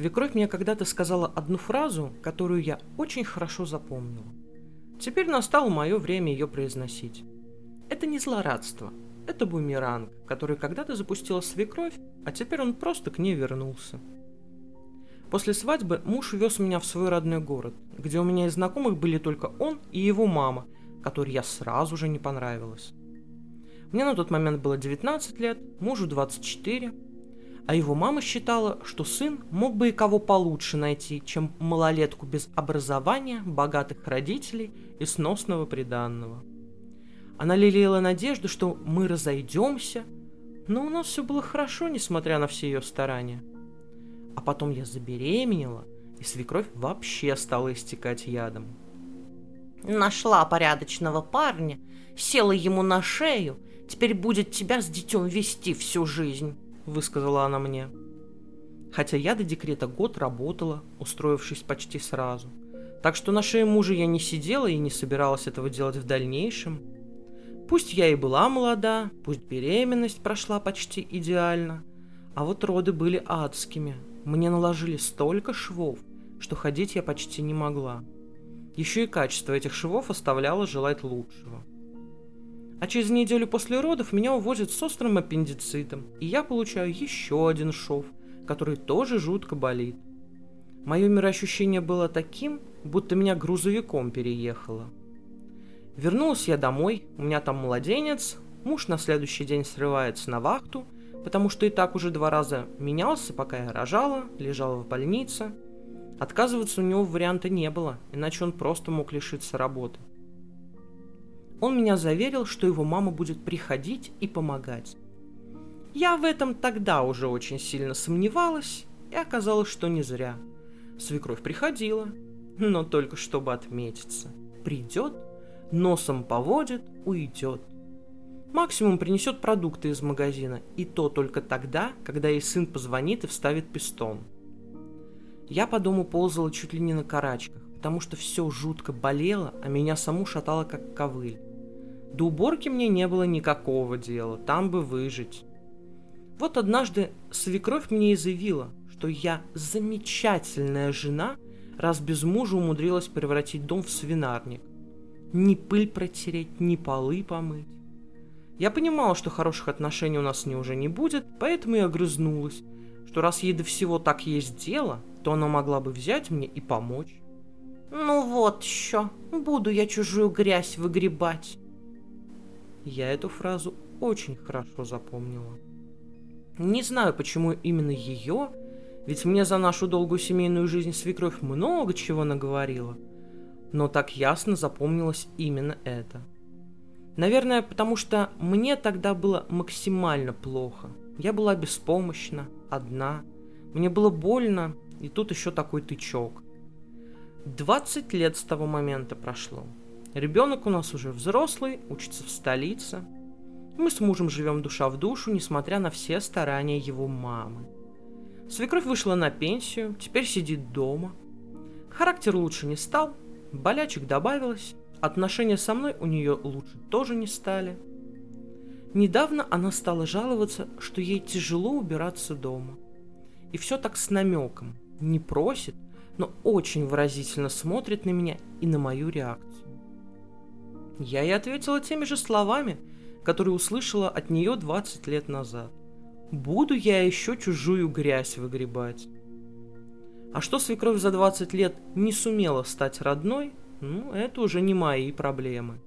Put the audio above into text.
Свекровь мне когда-то сказала одну фразу, которую я очень хорошо запомнила. Теперь настало мое время ее произносить. Это не злорадство, это бумеранг, который когда-то запустила свекровь, а теперь он просто к ней вернулся. После свадьбы муж вез меня в свой родной город, где у меня из знакомых были только он и его мама, которой я сразу же не понравилась. Мне на тот момент было 19 лет, мужу 24, а его мама считала, что сын мог бы и кого получше найти, чем малолетку без образования, богатых родителей и сносного приданного. Она лелеяла надежду, что мы разойдемся, но у нас все было хорошо, несмотря на все ее старания – а потом я забеременела, и свекровь вообще стала истекать ядом. Нашла порядочного парня, села ему на шею, теперь будет тебя с детем вести всю жизнь, высказала она мне. Хотя я до декрета год работала, устроившись почти сразу. Так что на шее мужа я не сидела и не собиралась этого делать в дальнейшем. Пусть я и была молода, пусть беременность прошла почти идеально, а вот роды были адскими – мне наложили столько швов, что ходить я почти не могла. Еще и качество этих швов оставляло желать лучшего. А через неделю после родов меня увозят с острым аппендицитом, и я получаю еще один шов, который тоже жутко болит. Мое мироощущение было таким, будто меня грузовиком переехало. Вернулась я домой, у меня там младенец, муж на следующий день срывается на вахту – потому что и так уже два раза менялся, пока я рожала, лежала в больнице. Отказываться у него варианта не было, иначе он просто мог лишиться работы. Он меня заверил, что его мама будет приходить и помогать. Я в этом тогда уже очень сильно сомневалась, и оказалось, что не зря. Свекровь приходила, но только чтобы отметиться. Придет, носом поводит, уйдет. Максимум принесет продукты из магазина, и то только тогда, когда ей сын позвонит и вставит пистон. Я по дому ползала чуть ли не на карачках, потому что все жутко болело, а меня саму шатало как ковыль. До уборки мне не было никакого дела, там бы выжить. Вот однажды свекровь мне и заявила, что я замечательная жена, раз без мужа умудрилась превратить дом в свинарник. Ни пыль протереть, ни полы помыть. Я понимала, что хороших отношений у нас с ней уже не будет, поэтому и огрызнулась, что раз ей до всего так есть дело, то она могла бы взять мне и помочь. «Ну вот еще, буду я чужую грязь выгребать». Я эту фразу очень хорошо запомнила. Не знаю, почему именно ее, ведь мне за нашу долгую семейную жизнь свекровь много чего наговорила, но так ясно запомнилось именно это – Наверное, потому что мне тогда было максимально плохо. Я была беспомощна, одна. Мне было больно, и тут еще такой тычок. 20 лет с того момента прошло. Ребенок у нас уже взрослый, учится в столице. Мы с мужем живем душа в душу, несмотря на все старания его мамы. Свекровь вышла на пенсию, теперь сидит дома. Характер лучше не стал, болячек добавилось, Отношения со мной у нее лучше тоже не стали. Недавно она стала жаловаться, что ей тяжело убираться дома. И все так с намеком. Не просит, но очень выразительно смотрит на меня и на мою реакцию. Я ей ответила теми же словами, которые услышала от нее 20 лет назад. Буду я еще чужую грязь выгребать. А что свекровь за 20 лет не сумела стать родной, ну, это уже не мои проблемы.